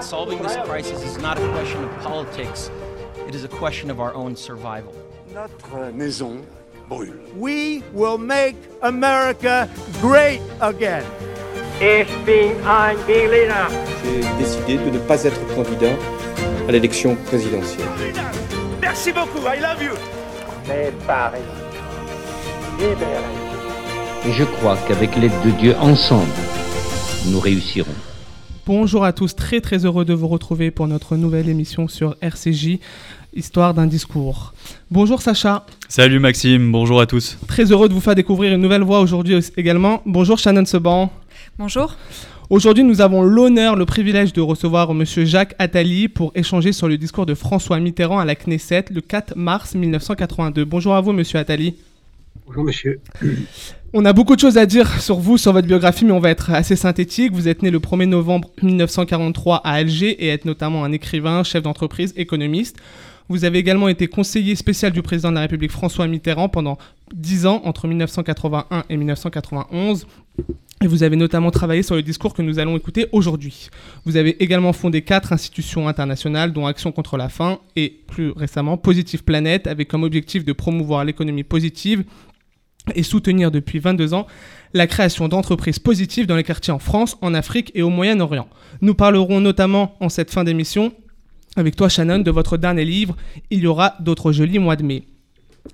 Solving this crisis is not a question of politics, it is a question of our own survival. Notre maison brûle. We will make America great again. Ich bin ein Berliner. J'ai décidé de ne pas être candidat à l'élection présidentielle. Merci beaucoup, I love you. Mais Paris, libéré. Et je crois qu'avec l'aide de Dieu, ensemble, nous réussirons. Bonjour à tous, très très heureux de vous retrouver pour notre nouvelle émission sur RCJ, Histoire d'un discours. Bonjour Sacha. Salut Maxime, bonjour à tous. Très heureux de vous faire découvrir une nouvelle voix aujourd'hui également. Bonjour Shannon Seban. Bonjour. Aujourd'hui, nous avons l'honneur, le privilège de recevoir Monsieur Jacques Attali pour échanger sur le discours de François Mitterrand à la Knesset le 4 mars 1982. Bonjour à vous, Monsieur Attali. Bonjour, monsieur. On a beaucoup de choses à dire sur vous, sur votre biographie, mais on va être assez synthétique. Vous êtes né le 1er novembre 1943 à Alger et êtes notamment un écrivain, chef d'entreprise, économiste. Vous avez également été conseiller spécial du président de la République François Mitterrand pendant 10 ans, entre 1981 et 1991. Et vous avez notamment travaillé sur le discours que nous allons écouter aujourd'hui. Vous avez également fondé quatre institutions internationales, dont Action contre la faim et plus récemment Positive Planète, avec comme objectif de promouvoir l'économie positive et soutenir depuis 22 ans la création d'entreprises positives dans les quartiers en France, en Afrique et au Moyen-Orient. Nous parlerons notamment en cette fin d'émission avec toi Shannon de votre dernier livre Il y aura d'autres jolis mois de mai.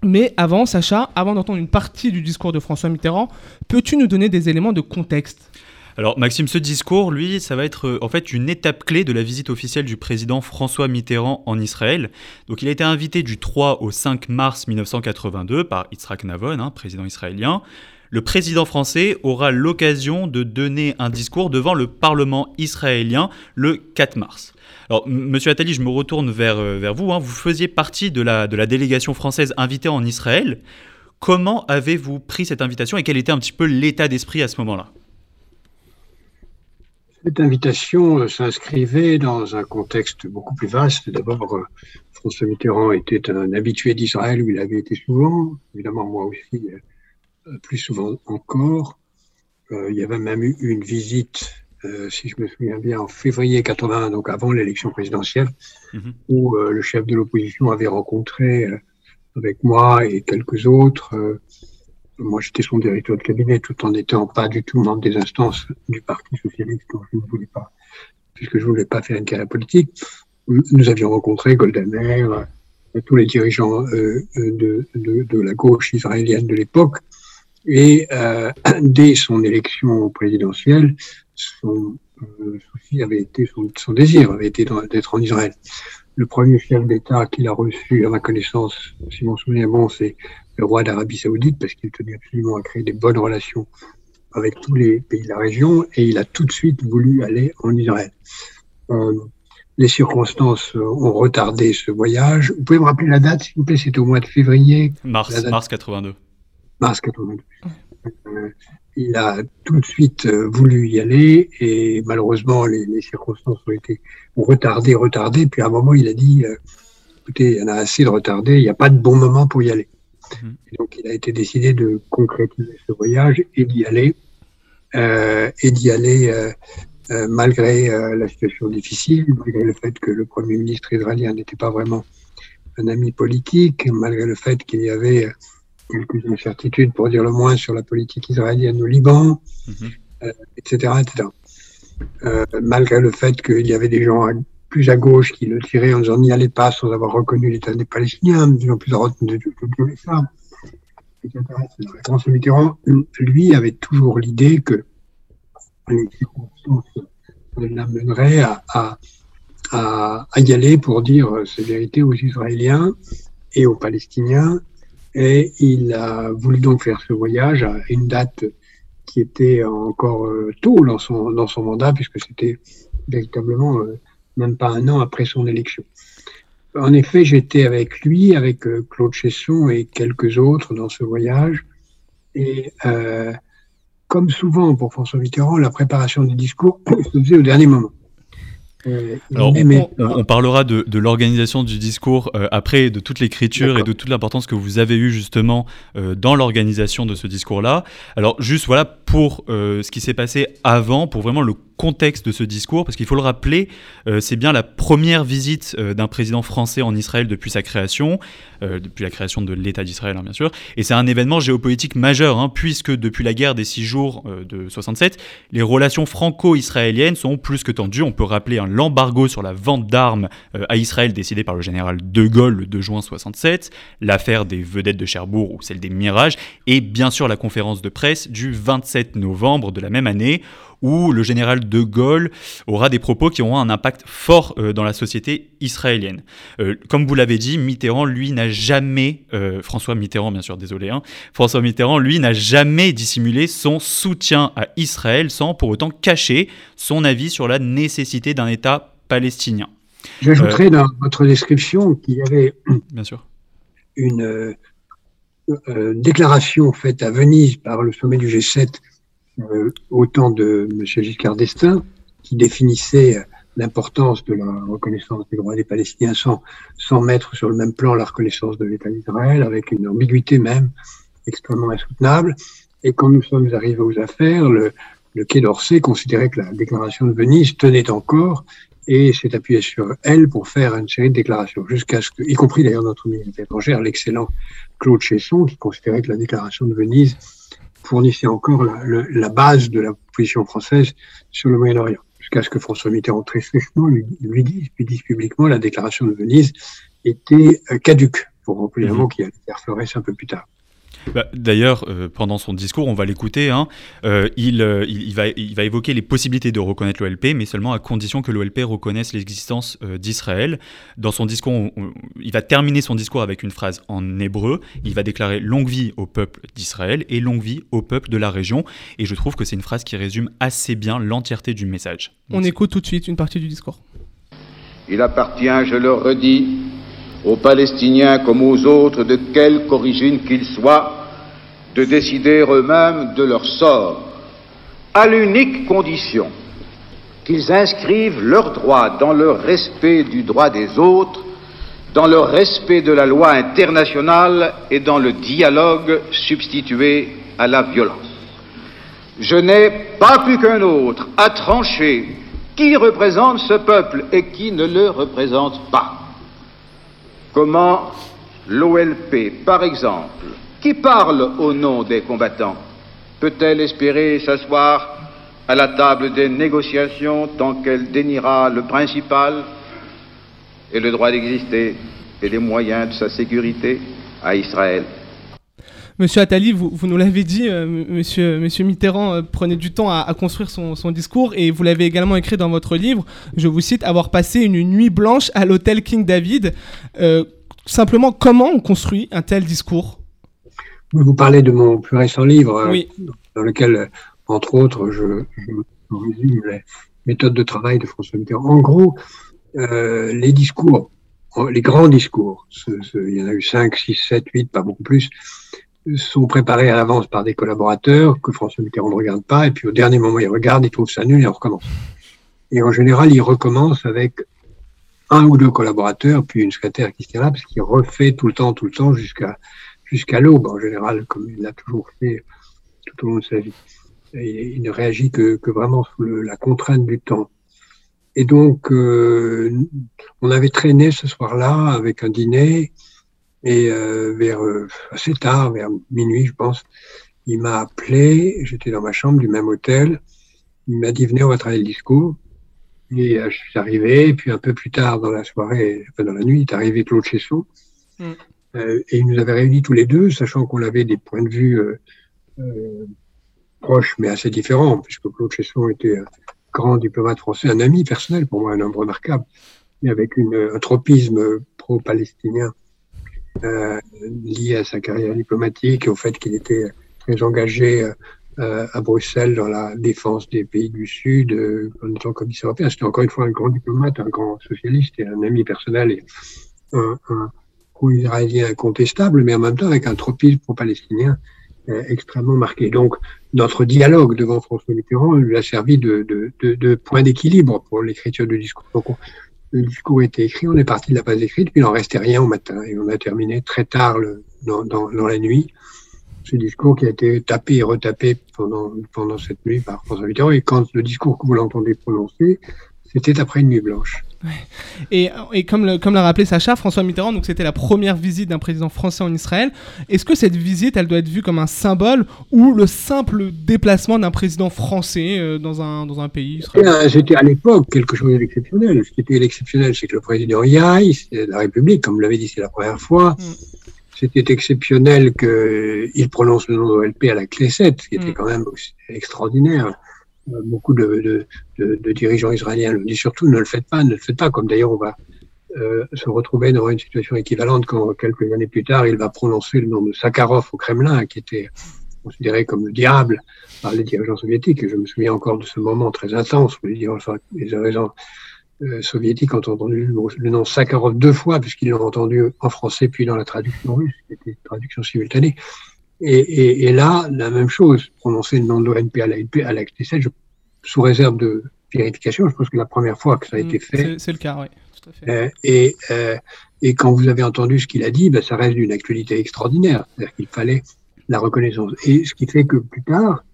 Mais avant, Sacha, avant d'entendre une partie du discours de François Mitterrand, peux-tu nous donner des éléments de contexte? Alors Maxime, ce discours, lui, ça va être euh, en fait une étape clé de la visite officielle du président François Mitterrand en Israël. Donc il a été invité du 3 au 5 mars 1982 par Yitzhak Navon, hein, président israélien. Le président français aura l'occasion de donner un discours devant le Parlement israélien le 4 mars. Alors, monsieur Attali, je me retourne vers, euh, vers vous. hein. Vous faisiez partie de la, de la délégation française invitée en Israël. Comment avez-vous pris cette invitation et quel était un petit peu l'état d'esprit à ce moment-là? Cette invitation euh, s'inscrivait dans un contexte beaucoup plus vaste. D'abord, euh, François Mitterrand était un habitué d'Israël où il avait été souvent, évidemment moi aussi, euh, plus souvent encore. Il y avait même eu une visite, si je me souviens bien, en février 81, donc avant l'élection présidentielle, Mhm. où le chef de l'opposition avait rencontré avec moi et quelques autres. Moi, j'étais son directeur de cabinet, tout en n'étant pas du tout membre des instances du Parti socialiste, donc je ne voulais pas, puisque faire une carrière politique. Nous avions rencontré Golda Meir, euh, tous les dirigeants euh, euh, de, la gauche israélienne de l'époque. Et dès son élection présidentielle, son souci avait été, son, son désir avait été d'être en Israël. Le premier chef d'État qu'il a reçu, à ma connaissance, si mon souvenir est bon, c'est le roi d'Arabie Saoudite, parce qu'il tenait absolument à créer des bonnes relations avec tous les pays de la région, et il a tout de suite voulu aller en Israël. Euh, les circonstances ont retardé ce voyage. Vous pouvez me rappeler la date, s'il vous plaît? C'était au mois de février Mars, date- mars 82. mars 82. Euh, il a tout de suite euh, voulu y aller et malheureusement les, les circonstances ont été ont retardé, retardé. Puis à un moment il a dit euh, écoutez, il y en a assez de retardé, il n'y a pas de bon moment pour y aller. Mhm. Et donc il a été décidé de concrétiser ce voyage et d'y aller euh, et d'y aller euh, euh, malgré la situation difficile, malgré le fait que le premier ministre israélien n'était pas vraiment un ami politique, malgré le fait qu'il y avait quelques incertitudes, pour dire le moins, sur la politique israélienne au Liban, Mhm. etc., etc. Malgré le fait qu'il y avait des gens à- plus à gauche qui le tiraient en disant n'y allez pas sans avoir reconnu l'État des Palestiniens, de plus à droite de, de ça, Mitterrand, lui, avait toujours l'idée que les circonstances l'amèneraient à, y aller pour dire ces vérités aux Israéliens et aux Palestiniens. Et il a voulu donc faire ce voyage à une date qui était encore euh, tôt dans son, dans son mandat, puisque c'était véritablement euh, même pas un an après son élection. En effet, j'étais avec lui, avec euh, Claude Chesson et quelques autres dans ce voyage. Et euh, comme souvent pour François Mitterrand, la préparation du discours se faisait au dernier moment. Euh, Alors, on, parlera de, de l'organisation du discours euh, après, de toute l'écriture et de toute l'importance que vous avez eue justement euh, dans l'organisation de ce discours-là. Alors, juste voilà pour ce qui s'est passé avant, pour vraiment le contexte de ce discours, parce qu'il faut le rappeler, euh, c'est bien la première visite euh, d'un président français en Israël depuis sa création, euh, depuis la création de l'État d'Israël, hein, bien sûr, et c'est un événement géopolitique majeur, hein, puisque depuis la guerre des six jours de 67, les relations franco-israéliennes sont plus que tendues. On peut rappeler l'embargo sur la vente d'armes à Israël décidé par le général de Gaulle le 2 juin 67, l'affaire des vedettes de Cherbourg ou celle des Mirages, et bien sûr la conférence de presse du 27 novembre de la même année où le général de Gaulle aura des propos qui auront un impact fort euh, dans la société israélienne. Euh, comme vous l'avez dit, Mitterrand, lui, n'a jamais, euh, François Mitterrand, bien sûr, désolé, hein, François Mitterrand, lui, n'a jamais dissimulé son soutien à Israël sans pour autant cacher son avis sur la nécessité d'un État palestinien. J'ajouterais dans votre description qu'il y avait Bien sûr. une euh, euh, déclaration faite à Venise par le sommet du G7 euh, au temps de M. Giscard d'Estaing, qui définissait euh, l'importance de la reconnaissance des droits des Palestiniens sans, sans mettre sur le même plan la reconnaissance de l'État d'Israël, avec une ambiguïté même extrêmement insoutenable. Et quand nous sommes arrivés aux affaires, le, le Quai d'Orsay considérait que la déclaration de Venise tenait encore et s'est appuyé sur elle pour faire une série de déclarations, jusqu'à ce que, y compris d'ailleurs notre ministre des étrangères, l'excellent Claude Chesson, qui considérait que la déclaration de Venise fournissait encore la, le- la base de la position française sur le Moyen-Orient. Jusqu'à ce que François Mitterrand, très sèchement, lui, lui dise, lui dise publiquement la déclaration de Venise était euh, caduque, pour employer un Mhm. mot qui allait faire Flores un peu plus tard. Bah, D'ailleurs, euh, pendant son discours, on va l'écouter, hein, euh, il, euh, il, il va, il va évoquer les possibilités de reconnaître l'OLP, mais seulement à condition que l'OLP reconnaisse l'existence euh, d'Israël. Dans son discours, on- on- il va terminer son discours avec une phrase en hébreu. Il va déclarer longue vie au peuple d'Israël et longue vie au peuple de la région. Et je trouve que c'est une phrase qui résume assez bien l'entièreté du message. On écoute tout de suite une partie du discours. Il appartient, je le redis, aux Palestiniens comme aux autres, de quelque origine qu'ils soient, de décider eux-mêmes de leur sort, à l'unique condition qu'ils inscrivent leurs droits dans le respect du droit des autres, dans le respect de la loi internationale et dans le dialogue substitué à la violence. Je n'ai pas plus qu'un autre à trancher qui représente ce peuple et qui ne le représente pas? Comment l'OLP, par exemple, qui parle au nom des combattants, peut-elle espérer s'asseoir à la table des négociations tant qu'elle déniera le principal et le droit d'exister et les moyens de sa sécurité à Israël Monsieur Attali, vous, nous l'avez dit, euh, monsieur, Mitterrand euh, prenait du temps à, construire son, son discours et vous l'avez également écrit dans votre livre, je vous cite, avoir passé une nuit blanche à l'hôtel King David. Euh, simplement, comment on construit un tel discours? Vous parlez de mon plus récent livre, euh, Oui. dans lequel, entre autres, je, je résume les méthodes de travail de François Mitterrand. En gros, euh, les discours, les grands discours, ce- ce- il y en a eu 5, 6, 7, 8, pas beaucoup plus, sont préparés à l'avance par des collaborateurs que François Mitterrand ne regarde pas, et puis au dernier moment, il regarde, il trouve ça nul et on recommence. Et en général, il recommence avec un ou deux collaborateurs, puis une secrétaire qui se tient là, parce qu'il refait tout le temps, tout le temps, jusqu'à jusqu'à l'aube, en général, comme il l'a toujours fait tout au long de sa vie. Et il ne réagit que, vraiment sous la contrainte du temps. Et donc, euh, on avait traîné ce soir-là avec un dîner, et euh, vers euh, assez tard, vers minuit, je pense, il m'a appelé, j'étais dans ma chambre du même hôtel, il m'a dit, venez, on va travailler le discours. Et je suis arrivé, puis un peu plus tard dans la soirée, dans la nuit, est arrivé Claude Chesson. Mm. Euh, et il nous avait réunis tous les deux, sachant qu'on avait des points de vue euh, euh, proches, mais assez différents, puisque Claude Chesson était un grand diplomate français, un ami personnel pour moi, un homme remarquable, mais avec une, un tropisme pro-palestinien euh, lié à sa carrière diplomatique et au fait qu'il était très engagé euh, à Bruxelles dans la défense des pays du Sud euh, en étant commissaire européen. C'était encore une fois un grand diplomate, un grand socialiste et un ami personnel et un, un pro-israélien incontestable, mais en même temps avec un tropisme pro-palestinien euh, extrêmement marqué. Donc, notre dialogue devant François Mitterrand lui a servi de, point d'équilibre pour l'écriture du discours. Donc, on- le discours était écrit, on est parti de la base écrite, puis il n'en restait rien au matin. Et on a terminé très tard dans la nuit ce discours qui a été tapé et retapé pendant, pendant cette nuit par François Mitterrand. Et quand le discours que vous l'entendez prononcer, c'était après une nuit blanche. Et, et comme le- comme l'a rappelé Sacha, François Mitterrand, donc c'était la première visite d'un président français en Israël. Est-ce que cette visite, elle doit être vue comme un symbole ou le simple déplacement d'un président français euh, dans, un, dans un pays israélien? Euh, C'était à l'époque quelque chose d'exceptionnel. Ce qui était exceptionnel, c'est que le président y aille, c'est la République, comme vous l'avez dit, c'est la première fois. Mm. C'était exceptionnel qu'il prononce le nom de l'OLP à la Knesset, ce qui était Mm. quand même extraordinaire. Beaucoup de, dirigeants israéliens le disent surtout, ne le faites pas, ne le faites pas. Comme d'ailleurs, on va euh, se retrouver dans une situation équivalente quand quelques années plus tard, il va prononcer le nom de Sakharov au Kremlin, qui était considéré comme le diable par les dirigeants soviétiques. Je me souviens encore de ce moment très intense où les dirigeants, euh, soviétiques ont entendu le, le nom Sakharov deux fois, puisqu'ils l'ont entendu en français puis dans la traduction russe, qui était une traduction simultanée. Et, et, et là, la même chose, prononcer le nom de l'ONP à la, à la je- sous réserve de vérification, je pense que la première fois que ça a été Mm, fait, c'est- C'est le cas, oui. Tout à fait. euh, et, euh, et quand vous avez entendu ce qu'il a dit, ben, ça reste d'une actualité extraordinaire. C'est-à-dire qu'il fallait la reconnaissance. Et ce qui fait que plus tard,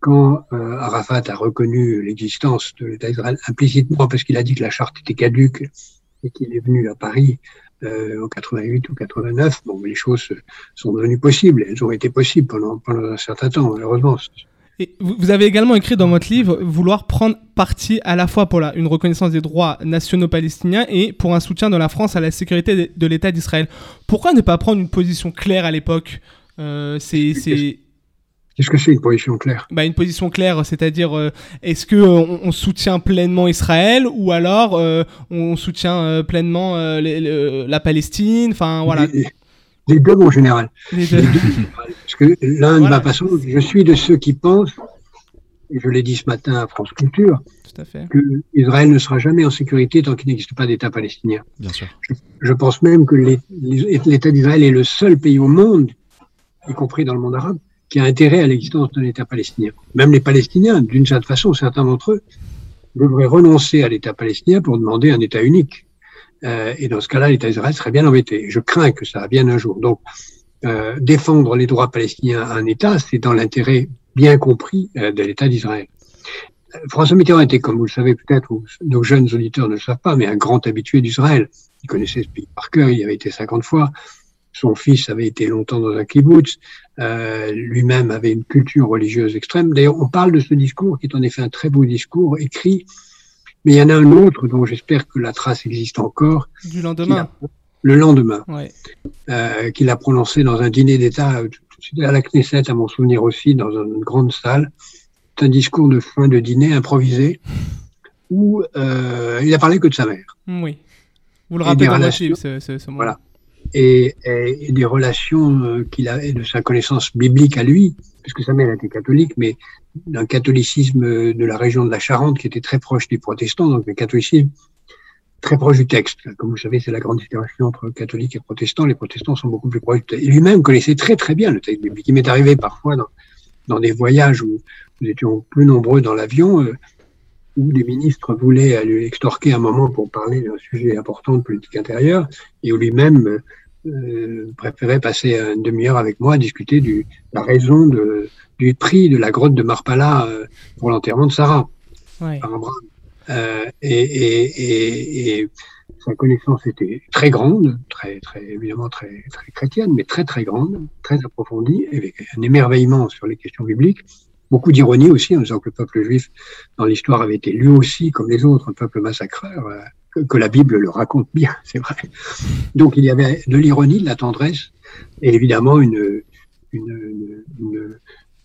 quand euh, Arafat a reconnu l'existence de l'État d'Israël implicitement parce qu'il a dit que la charte était caduque et qu'il est venu à Paris euh, en 88 ou 89, bon, les choses se- sont devenues possibles. Elles ont été possibles pendant, pendant un certain temps, malheureusement. Et vous avez également écrit dans votre livre vouloir prendre parti à la fois pour la, une reconnaissance des droits nationaux palestiniens et pour un soutien de la France à la sécurité de, de l'État d'Israël. Pourquoi ne pas prendre une position claire à l'époque? Euh, c'est- Qu'est-ce que c'est une position claire? Bah, une position claire, c'est-à-dire euh, est-ce que euh, on, on soutient pleinement Israël ou alors euh, on soutient euh, pleinement euh, les- la Palestine? Enfin voilà. les, les deux, mon général. Les deux. Parce que l'un ne Voilà. va pas sans l'autre. Je suis de ceux qui pensent, et je l'ai dit ce matin à France Culture, Tout à fait. que Israël ne sera jamais en sécurité tant qu'il n'existe pas d'État palestinien. Bien sûr. Je pense même que l'État d'Israël est le seul pays au monde, y compris dans le monde arabe, qui a intérêt à l'existence d'un État palestinien. Même les Palestiniens, d'une certaine façon, certains d'entre eux, devraient renoncer à l'État palestinien pour demander un État unique. Euh, et dans ce cas-là, l'État d'Israël serait bien embêté. Je crains que ça vienne un jour. Donc, euh, défendre les droits palestiniens à un État, c'est dans l'intérêt bien compris euh, de l'État d'Israël. François Mitterrand était, comme vous le savez peut-être, nos jeunes auditeurs ne le savent pas, mais un grand habitué d'Israël. Il connaissait ce pays par cœur, il y avait été 50 fois. Son fils avait été longtemps dans un kibbutz. Euh, Lui-même avait une culture religieuse extrême. D'ailleurs, on parle de ce discours qui est en effet un très beau discours écrit, mais il y en a un autre dont j'espère que la trace existe encore, Du lendemain. le lendemain Ouais. euh, qu'il a prononcé dans un dîner d'État, euh, à la Knesset, à mon souvenir aussi, dans une grande salle. C'est un discours de fin de dîner improvisé où euh, il a parlé que de sa mère Oui. Vous le rappelez dans ce, ce, ce moment. Voilà. Et, et- et des relations euh, qu'il a de sa connaissance biblique à lui, puisque sa mère était catholique, mais d'un catholicisme de la région de la Charente qui était très proche des protestants, donc un catholicisme très proche du texte. Comme vous savez, c'est la grande distinction entre catholiques et protestants. Les protestants sont beaucoup plus proches du texte. Lui-même connaissait très très bien le texte biblique. Il m'est arrivé parfois dans, dans des voyages où nous étions peu nombreux dans l'avion, euh, où des ministres voulaient aller extorquer un moment pour parler d'un sujet important de politique intérieure, et où lui-même euh, préférait passer une demi-heure avec moi à discuter du, la raison de, du prix de la grotte de Marpala euh, pour l'enterrement de Sarah Ouais. Euh, et, et, et, et sa connaissance était très grande, très, très évidemment très, très chrétienne, mais très très grande, très approfondie, avec un émerveillement sur les questions bibliques, beaucoup d'ironie aussi, en disant que le peuple juif dans l'histoire avait été lui aussi, comme les autres, un peuple massacreur, euh, que, la Bible le raconte bien, c'est vrai. Donc il y avait de l'ironie, de la tendresse, et évidemment une, une, une,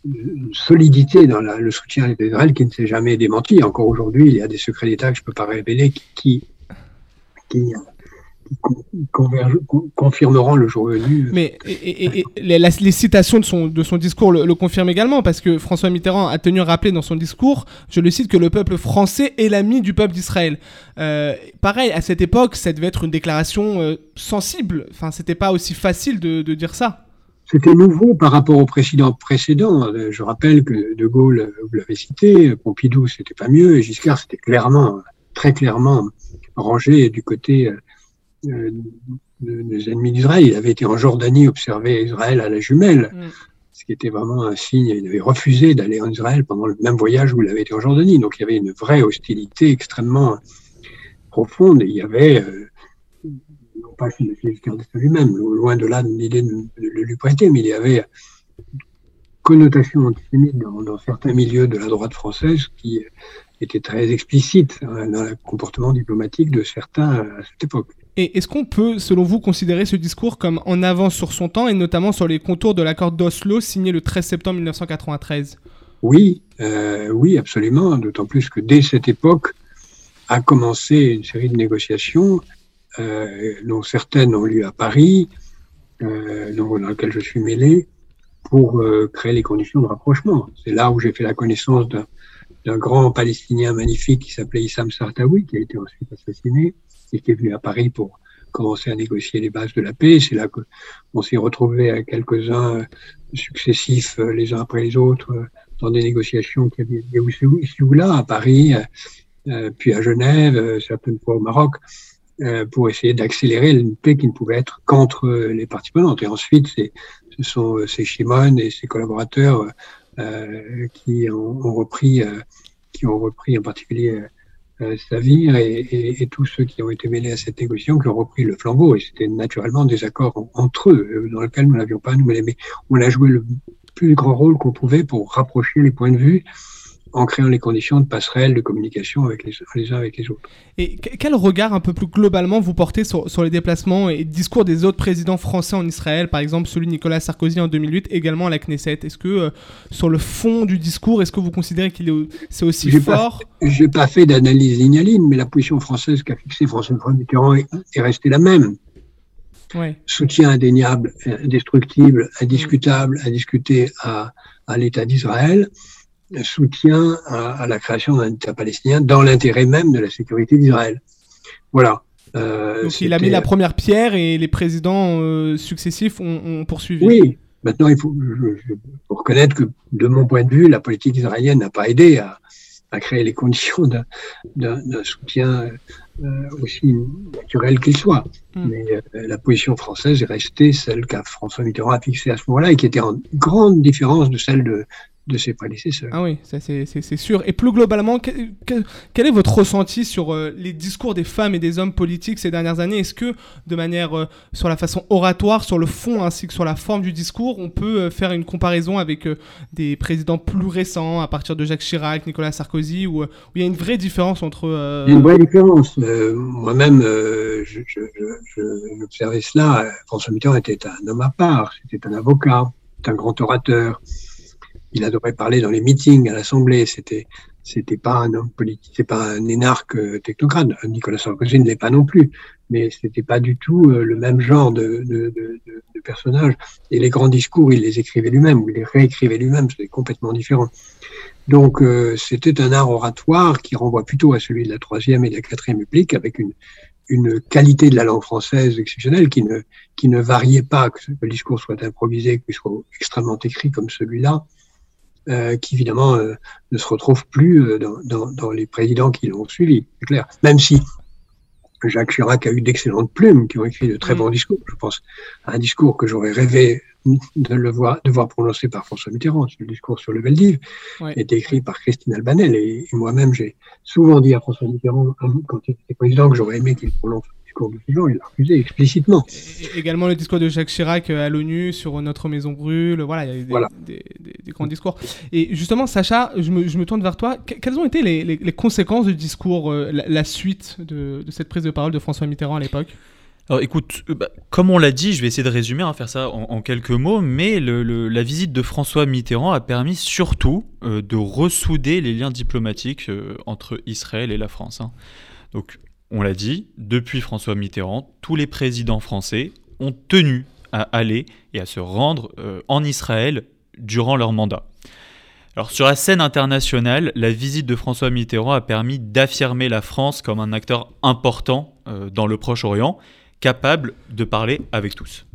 une- solidité dans le soutien d'Israël qui ne s'est jamais démenti. Encore aujourd'hui, il y a des secrets d'État que je ne peux pas révéler qui, qui, confirmeront le jour venu. Mais et, et- et- et les, la- les citations de son, de son discours le, le confirment également, parce que François Mitterrand a tenu à rappeler dans son discours, je le cite, que le peuple français est l'ami du peuple d'Israël. Euh, pareil, à cette époque, ça devait être une déclaration euh, sensible. Enfin, c'était pas aussi facile de, de dire ça. c'était nouveau par rapport au président précédent. Je rappelle que De Gaulle, vous l'avez cité, Pompidou, c'était pas mieux, et Giscard, c'était clairement, très clairement rangé du côté euh, des ennemis d'Israël. Il avait été en Jordanie observer Israël à la jumelle, mm. ce qui était vraiment un signe. Il avait refusé d'aller en Israël pendant le même voyage où il avait été en Jordanie. Donc il y avait une vraie hostilité extrêmement profonde. Et il y avait, euh, non pas chez Giscard lui-même, loin de là l'idée de, le lui prêter, mais il y avait connotation antisémite dans, dans, certains milieux de la droite française qui était très explicite hein, dans le comportement diplomatique de certains à cette époque. Et est-ce qu'on peut, selon vous, considérer ce discours comme en avance sur son temps et notamment sur les contours de l'accord d'Oslo signé le 13 septembre 1993 Oui, euh, oui, absolument. D'autant plus que dès cette époque a commencé une série de négociations, euh, dont certaines ont lieu à Paris, euh, dans lesquelles je suis mêlé, pour créer les conditions de rapprochement. C'est là où j'ai fait la connaissance d'un grand Palestinien magnifique qui s'appelait Issam Sartawi, qui a été ensuite assassiné qui est venu à Paris pour commencer à négocier les bases de la paix. C'est là qu'on s'est retrouvé à quelques-uns euh, successifs, euh, les uns après les autres, euh, dans des négociations qui avaient lieu ici ou là, à Paris, puis à Genève, certaines fois au Maroc, pour essayer d'accélérer une paix qui ne pouvait être qu'entre les parties prenantes. Et ensuite, ce sont ces Shimon et ses collaborateurs qui ont repris, qui ont repris en particulier euh, Savir et, et, tous ceux qui ont été mêlés à cette négociation qui ont repris le flambeau. Et c'était naturellement des accords entre eux, euh, dans lesquels nous n'avions pas à nous mêler. Mais on a joué le plus grand rôle qu'on pouvait pour rapprocher les points de vue en créant les conditions de passerelle, de communication avec les, les uns avec les autres. Et quel regard un peu plus globalement vous portez sur, sur les déplacements et discours des autres présidents français en Israël, par exemple celui de Nicolas Sarkozy en 2008, également à la Knesset? Est-ce que euh, sur le fond du discours, est-ce que vous considérez qu'il est c'est aussi fort? Je n'ai pas fait d'analyse lignaline, mais la position française qu'a fixée François Mitterrand est, est restée la même. Ouais. Soutien indéniable, indestructible, indiscutable, à discuter à, à l'État d'Israël soutien à, la création d'un État palestinien dans l'intérêt même de la sécurité d'Israël. Voilà. Euh, Donc il a mis la première pierre et les présidents euh, successifs ont, poursuivi. Oui. Maintenant, il faut, reconnaître que, de mon point de vue, la politique israélienne n'a pas aidé à, créer les conditions d'un soutien euh, aussi naturel qu'il soit. Hmm. Mais la position française est restée celle qu'a François Mitterrand a fixée à ce moment-là et qui était en grande différence de celle de, de ses prédécesseurs. Ah oui, c'est sûr. Et plus globalement, quel, est votre ressenti sur euh, les discours des femmes et des hommes politiques ces dernières années? Est-ce que, de manière euh, sur la façon oratoire, sur le fond ainsi que sur la forme du discours, on peut euh, faire une comparaison avec des présidents plus récents, à partir de Jacques Chirac, Nicolas Sarkozy, où, il y a une vraie différence entre... Il y a une vraie différence. Moi-même, j'observais cela. François Mitterrand était un homme à part, c'était un avocat, un grand orateur il adorait parler dans les meetings à l'Assemblée. C'était c'était pas un homme politique, c'est pas un énarque euh, technocrate. Nicolas Sarkozy ne l'est pas non plus, mais c'était pas du tout euh, le même genre de, de, personnage. Et les grands discours, il les écrivait lui-même, il les réécrivait lui-même, c'était complètement différent. Donc euh, c'était un art oratoire qui renvoie plutôt à celui de la troisième et de la quatrième République, avec une, une qualité de la langue française exceptionnelle qui ne, qui ne variait pas, que le discours soit improvisé, qu'il soit extrêmement écrit comme celui-là, euh, qui évidemment euh, ne se retrouve plus euh, dans, dans, dans, les présidents qui l'ont suivi, c'est clair. Même si Jacques Chirac a eu d'excellentes plumes qui ont écrit de très mm. bons discours. Je pense à un discours que j'aurais rêvé de le voir, de voir prononcé par François Mitterrand, le discours sur le Veldiv, ouais. est écrit par Christine Albanel. Et, et moi-même, j'ai souvent dit à François Mitterrand, quand il était président, que j'aurais aimé qu'il prononce discours de il l'a refusé explicitement. également le discours de Jacques Chirac euh, à l'ONU sur Notre maison brûle, voilà, il y a des, des, grands discours. Et justement, Sacha, je me, je me tourne vers toi. quelles ont été les, les, conséquences du discours, euh, la, suite de, de, cette prise de parole de François Mitterrand à l'époque? Alors écoute, euh, bah, comme on l'a dit, je vais essayer de résumer, hein, faire ça en, en, quelques mots, mais le, le, la visite de François Mitterrand a permis surtout euh, de ressouder les liens diplomatiques euh, entre Israël et la France. Hein. Donc on l'a dit, depuis François Mitterrand, tous les présidents français ont tenu à aller et à se rendre euh, en Israël durant leur mandat. Sur la scène internationale, la visite de François Mitterrand a permis d'affirmer la France comme un acteur important euh, dans le Proche-Orient, capable de parler avec tous.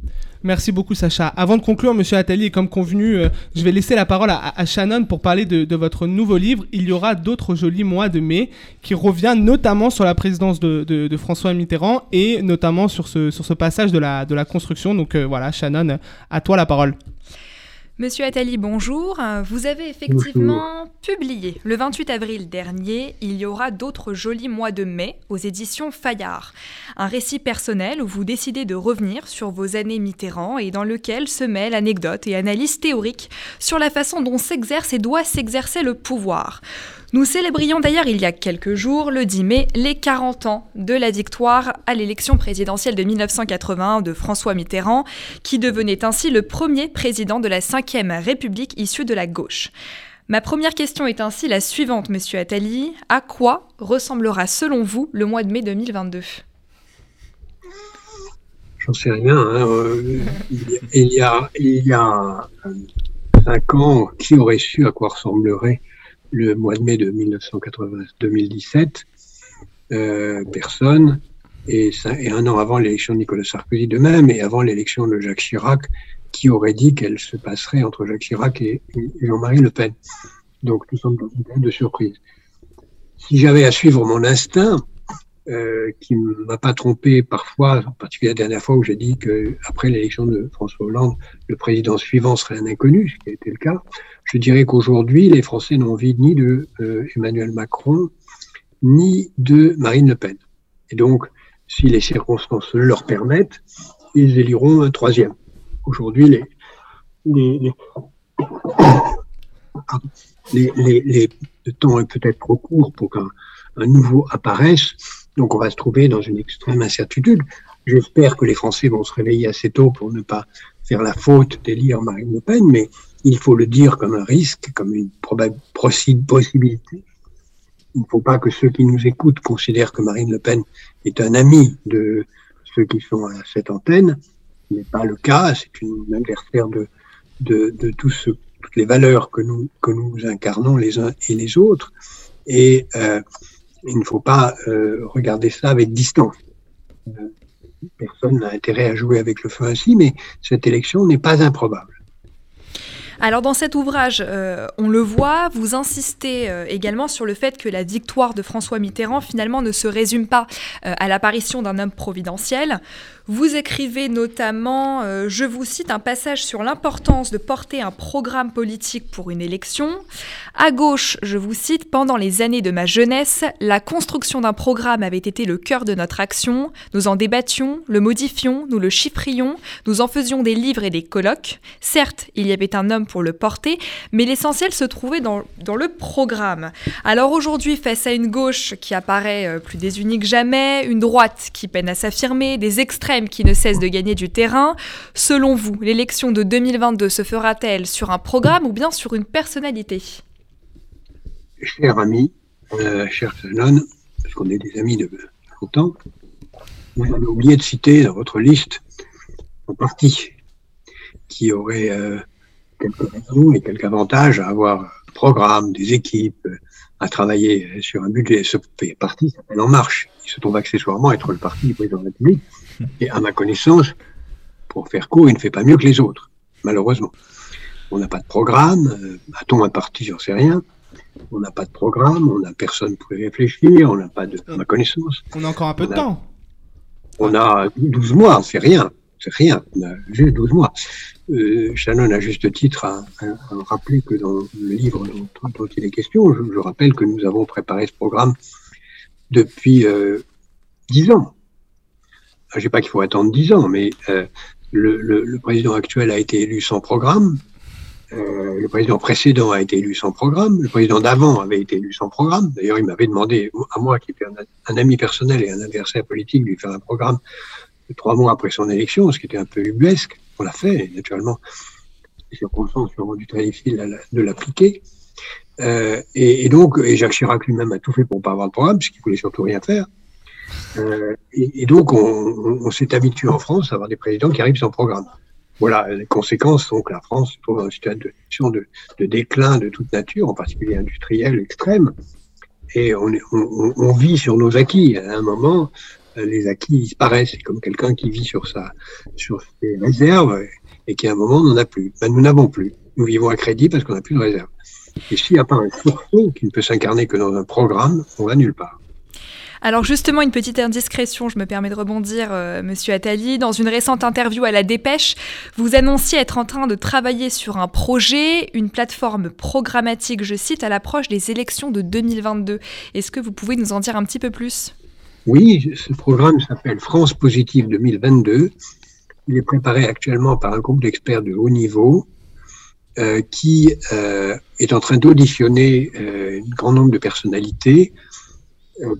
Merci beaucoup Sacha. Avant de conclure, Monsieur Attali, comme convenu, euh, je vais laisser la parole à, Shannon pour parler de, votre nouveau livre. Il y aura d'autres jolis mois de mai qui revient notamment sur la présidence de, François Mitterrand et notamment sur ce, passage de la, de la construction. Donc euh, voilà, Shannon, à toi la parole. Monsieur Attali, bonjour. Vous avez effectivement bonjour. publié le 28 avril dernier Il y aura d'autres jolis mois de mai aux éditions Fayard. Un récit personnel où vous décidez de revenir sur vos années Mitterrand et dans lequel se mêlent anecdotes et analyses théoriques sur la façon dont s'exerce et doit s'exercer le pouvoir. Nous célébrions d'ailleurs il y a quelques jours, le 10 mai, les 40 ans de la victoire à l'élection présidentielle de 1981 de François Mitterrand, qui devenait ainsi le premier président de la Ve République issue de la gauche. Ma première question est ainsi la suivante, monsieur Attali. À quoi ressemblera selon vous le mois de mai 2022 J'en sais rien. Hein. il, y a, il y a cinq ans, qui aurait su à quoi ressemblerait le mois de mai de 1980, 2017, euh, personne, et, un an avant l'élection de Nicolas Sarkozy de même, et avant l'élection de Jacques Chirac, qui aurait dit qu'elle se passerait entre Jacques Chirac et, Jean-Marie Le Pen. Donc nous sommes dans une période de surprise. Si j'avais à suivre mon instinct, euh, qui ne m'a pas trompé parfois, en particulier la dernière fois où j'ai dit que après l'élection de François Hollande, le président suivant serait un inconnu, ce qui a été le cas. Je dirais qu'aujourd'hui, les Français n'ont envie ni de euh, Emmanuel Macron, ni de Marine Le Pen. Et donc, si les circonstances le leur permettent, ils éliront un troisième. Aujourd'hui, les, le temps est peut-être trop court pour qu'un un nouveau apparaisse. Donc on va se trouver dans une extrême incertitude. J'espère que les Français vont se réveiller assez tôt pour ne pas faire la faute d'élire Marine Le Pen, mais il faut le dire comme un risque, comme une possibilité. Il ne faut pas que ceux qui nous écoutent considèrent que Marine Le Pen est un ami de ceux qui sont à cette antenne. Ce n'est pas le cas, c'est une adversaire de, de, de toutes les valeurs que nous, que nous incarnons les uns et les autres. Et euh, il ne faut pas euh, regarder ça avec distance. Euh, personne n'a intérêt à jouer avec le feu ainsi, mais cette élection n'est pas improbable. Alors dans cet ouvrage, euh, on le voit, vous insistez euh, également sur le fait que la victoire de François Mitterrand finalement ne se résume pas euh, à l'apparition d'un homme providentiel. Vous écrivez notamment, euh, je vous cite, un passage sur l'importance de porter un programme politique pour une élection. À gauche, je vous cite, pendant les années de ma jeunesse, la construction d'un programme avait été le cœur de notre action. Nous en débattions, le modifions, nous le chiffrions, nous en faisions des livres et des colloques. Certes, il y avait un homme pour le porter, mais l'essentiel se trouvait dans, dans, le programme. Alors aujourd'hui, face à une gauche qui apparaît euh, plus désunie que jamais, une droite qui peine à s'affirmer, des extrêmes qui ne cessent de gagner du terrain, selon vous, l'élection de 2022 se fera-t-elle sur un programme ou bien sur une personnalité? Cher ami, euh, cher Shannon, parce qu'on est des amis de longtemps, vous avez oublié de citer dans votre liste un parti qui aurait euh, quelques raisons et quelques avantages à avoir un programme, des équipes, à travailler sur un budget. Ce parti s'appelle En Marche. Il se trouve accessoirement être le parti du président de la République. Et à ma connaissance, pour faire court, il ne fait pas mieux que les autres, malheureusement. On n'a pas de programme. Euh, A-t-on un parti J'en sais rien. On n'a pas de programme, on n'a personne pour y réfléchir, on n'a pas de, à ma connaissance. On a encore un peu de a, temps. On a 12 mois, c'est rien. C'est rien, on a juste 12 mois. Euh, Shannon, à juste titre, a, a, a, rappelé que dans le livre dont, dont il est question, je, je, rappelle que nous avons préparé ce programme depuis euh, 10 ans. Je ne sais pas qu'il faut attendre 10 ans, mais euh, le, président actuel a été élu sans programme. Euh, le président précédent a été élu sans programme. Le président d'avant avait été élu sans programme. D'ailleurs, il m'avait demandé, à moi qui était un, ami personnel et un adversaire politique, de lui faire un programme trois mois après son élection, ce qui était un peu ubuesque. On l'a fait, et naturellement, les circonstances ont rendu très difficile de l'appliquer. Euh, et, donc, Jacques Chirac lui-même a tout fait pour ne pas avoir de programme, puisqu'il voulait surtout rien faire. Euh, et, donc, on, s'est habitué en France à avoir des présidents qui arrivent sans programme. Voilà, les conséquences sont que la France trouve dans une situation de, déclin de toute nature, en particulier industriel extrême, et on, vit sur nos acquis. À un moment, les acquis disparaissent. C'est comme quelqu'un qui vit sur sa, sur ses réserves et qui à un moment n'en a plus. Ben, nous n'avons plus. Nous vivons à crédit parce qu'on n'a plus de réserve. Et s'il n'y a pas un sursaut qui ne peut s'incarner que dans un programme, on va nulle part. Alors justement, une petite indiscrétion, je me permets de rebondir, euh, Monsieur Attali. Dans une récente interview à la Dépêche, vous annonciez être en train de travailler sur un projet, une plateforme programmatique, je cite, à l'approche des élections de 2022. Est-ce que vous pouvez nous en dire un petit peu plus? Oui, ce programme s'appelle France Positive 2022. Il est préparé actuellement par un groupe d'experts de haut niveau euh, qui euh, est en train d'auditionner euh, un grand nombre de personnalités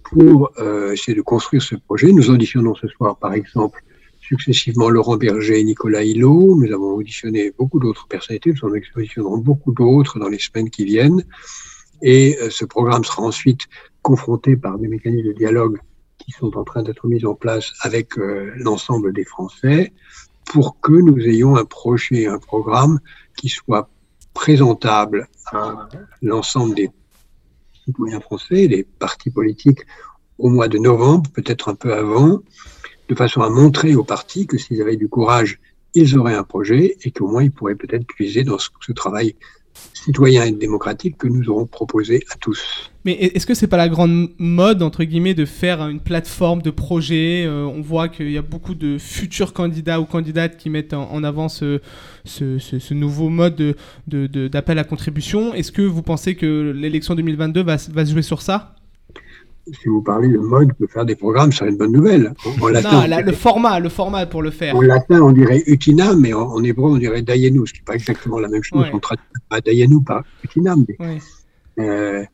pour euh, essayer de construire ce projet. Nous auditionnons ce soir, par exemple, successivement Laurent Berger et Nicolas Hulot. Nous avons auditionné beaucoup d'autres personnalités. Nous en auditionnerons beaucoup d'autres dans les semaines qui viennent. Et euh, ce programme sera ensuite confronté par des mécanismes de dialogue qui sont en train d'être mis en place avec l'ensemble des Français pour que nous ayons un projet, un programme qui soit présentable à l'ensemble des citoyens français, les partis politiques, au mois de novembre, peut-être un peu avant, de façon à montrer aux partis que s'ils avaient du courage, ils auraient un projet et qu'au moins ils pourraient peut-être puiser dans ce, ce travail citoyen et démocratique que nous aurons proposé à tous. Mais est-ce que c'est pas la grande mode entre guillemets de faire une plateforme de projet euh, On voit qu'il y a beaucoup de futurs candidats ou candidates qui mettent en, en avant ce, ce, ce, ce, nouveau mode d'appel de, de, de, à contribution. Est-ce que vous pensez que l'élection 2022 va, va se jouer sur ça? Si vous parlez de mode de faire des programmes, c'est une bonne nouvelle. En, en latin, non, la, le format, le format pour le faire. En latin, on dirait utinam, mais en, en hébreu, on dirait dayenu, ce qui n'est pas exactement la même chose. Ouais. On traduit pas dayenu par utinam. Mais, ouais. euh,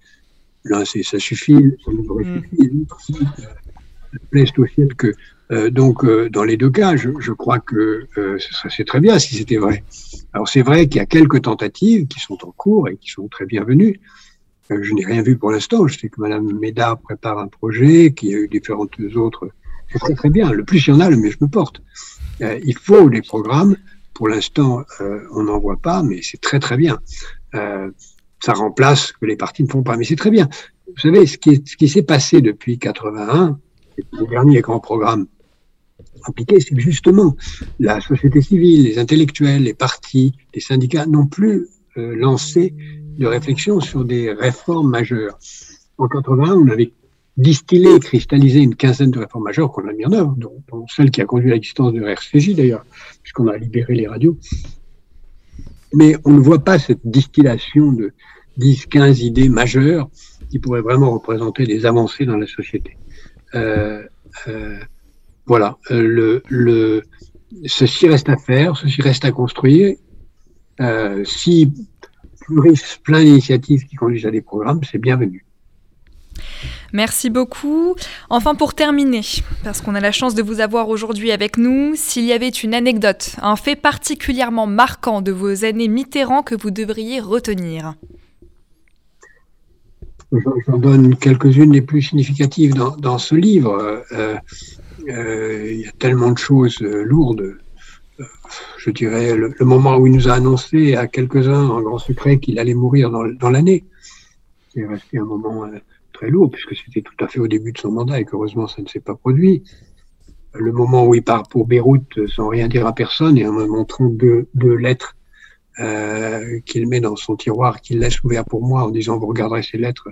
là, ça suffit, ça nous aurait mm. suffi. Euh, plaise au ciel que, euh, donc, euh, dans les deux cas, je, je crois que euh, c'est très bien si c'était vrai. Alors, c'est vrai qu'il y a quelques tentatives qui sont en cours et qui sont très bienvenues. Euh, je n'ai rien vu pour l'instant. Je sais que Madame Médard prépare un projet, qu'il y a eu différentes autres. C'est très très bien. Le plus il y en a, le mieux je me porte. Il faut des programmes. Pour l'instant, on n'en voit pas, mais c'est très très bien. Ça remplace ce que les partis ne font pas, mais c'est très bien. Vous savez, ce qui, ce qui s'est passé depuis 81, le dernier grand programme appliqué, c'est que justement la société civile, les intellectuels, les partis, les syndicats n'ont plus euh, lancé de réflexion sur des réformes majeures. En 81, on avait distillé cristallisé une quinzaine de réformes majeures qu'on a mis en œuvre, dont, dont celle qui a conduit à l'existence de RCJ d'ailleurs, puisqu'on a libéré les radios. Mais on ne voit pas cette distillation de 10, 15 idées majeures qui pourraient vraiment représenter des avancées dans la société. Euh, euh, voilà, euh, le, le, ceci reste à faire, ceci reste à construire. Euh, si pluriste, plein d'initiatives qui conduisent à des programmes, c'est bienvenu. Merci beaucoup. Enfin, pour terminer, parce qu'on a la chance de vous avoir aujourd'hui avec nous, s'il y avait une anecdote, un fait particulièrement marquant de vos années Mitterrand que vous devriez retenir. J'en donne quelques-unes les plus significatives dans, ce livre. Euh, euh, il y a tellement de choses euh, lourdes je dirais, le, moment où il nous a annoncé à quelques-uns en grand secret qu'il allait mourir dans, l'année. C'est resté un moment très lourd, puisque c'était tout à fait au début de son mandat et qu'heureusement ça ne s'est pas produit. Le moment où il part pour Beyrouth sans rien dire à personne et en me montrant deux, lettres euh, qu'il met dans son tiroir, qu'il laisse ouvert pour moi en disant vous regarderez ces lettres.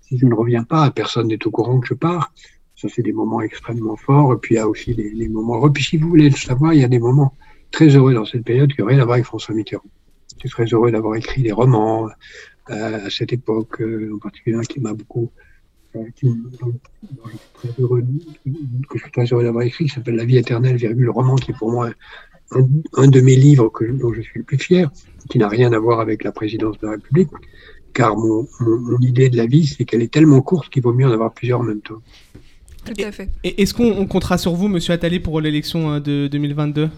Si je ne reviens pas, personne n'est au courant que je pars. Ça, c'est des moments extrêmement forts. Et puis, il y a aussi les, moments heureux. Puis, si vous voulez le savoir, il y a des moments très heureux dans cette période qui n'ont rien à voir avec François Mitterrand. Je suis très heureux d'avoir écrit des romans euh, à cette époque, euh, en particulier un qui m'a beaucoup. Euh, qui, dont, dont je suis très heureux, que je suis très heureux d'avoir écrit, qui s'appelle La vie éternelle, virgule, roman, qui est pour moi un, un de mes livres que, dont je suis le plus fier, qui n'a rien à voir avec la présidence de la République, car mon, mon, mon idée de la vie, c'est qu'elle est tellement courte qu'il vaut mieux en avoir plusieurs en même temps. Tout à fait. Est-ce qu'on comptera sur vous, Monsieur Attali, pour l'élection de 2022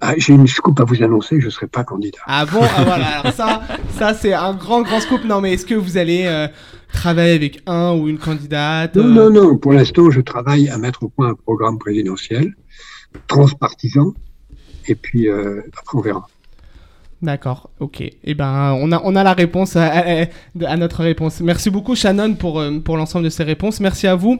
ah, J'ai une scoop à vous annoncer, je ne serai pas candidat. Ah bon ah, voilà, alors ça, ça c'est un grand, grand scoop. Non, mais est-ce que vous allez euh, travailler avec un ou une candidate euh... Non, non, non. Pour l'instant, je travaille à mettre au point un programme présidentiel transpartisan. Et puis, euh, après, on verra. D'accord, ok. Eh ben, on a, on a la réponse à, à, à, notre réponse. Merci beaucoup, Shannon, pour, pour l'ensemble de ces réponses. Merci à vous.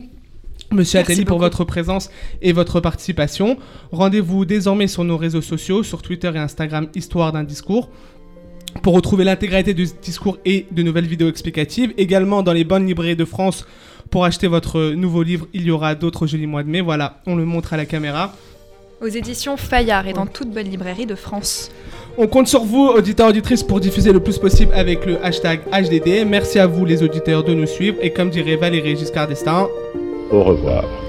Monsieur Merci Attali pour beaucoup. votre présence et votre participation. Rendez-vous désormais sur nos réseaux sociaux, sur Twitter et Instagram, Histoire d'un discours. Pour retrouver l'intégralité du discours et de nouvelles vidéos explicatives, également dans les bonnes librairies de France pour acheter votre nouveau livre, il y aura d'autres jolis mois de mai. Voilà, on le montre à la caméra. Aux éditions Fayard et dans toute bonne librairie de France. On compte sur vous, auditeurs, auditrices, pour diffuser le plus possible avec le hashtag HDD. Merci à vous, les auditeurs, de nous suivre. Et comme dirait Valérie Giscard d'Estaing, Au revoir.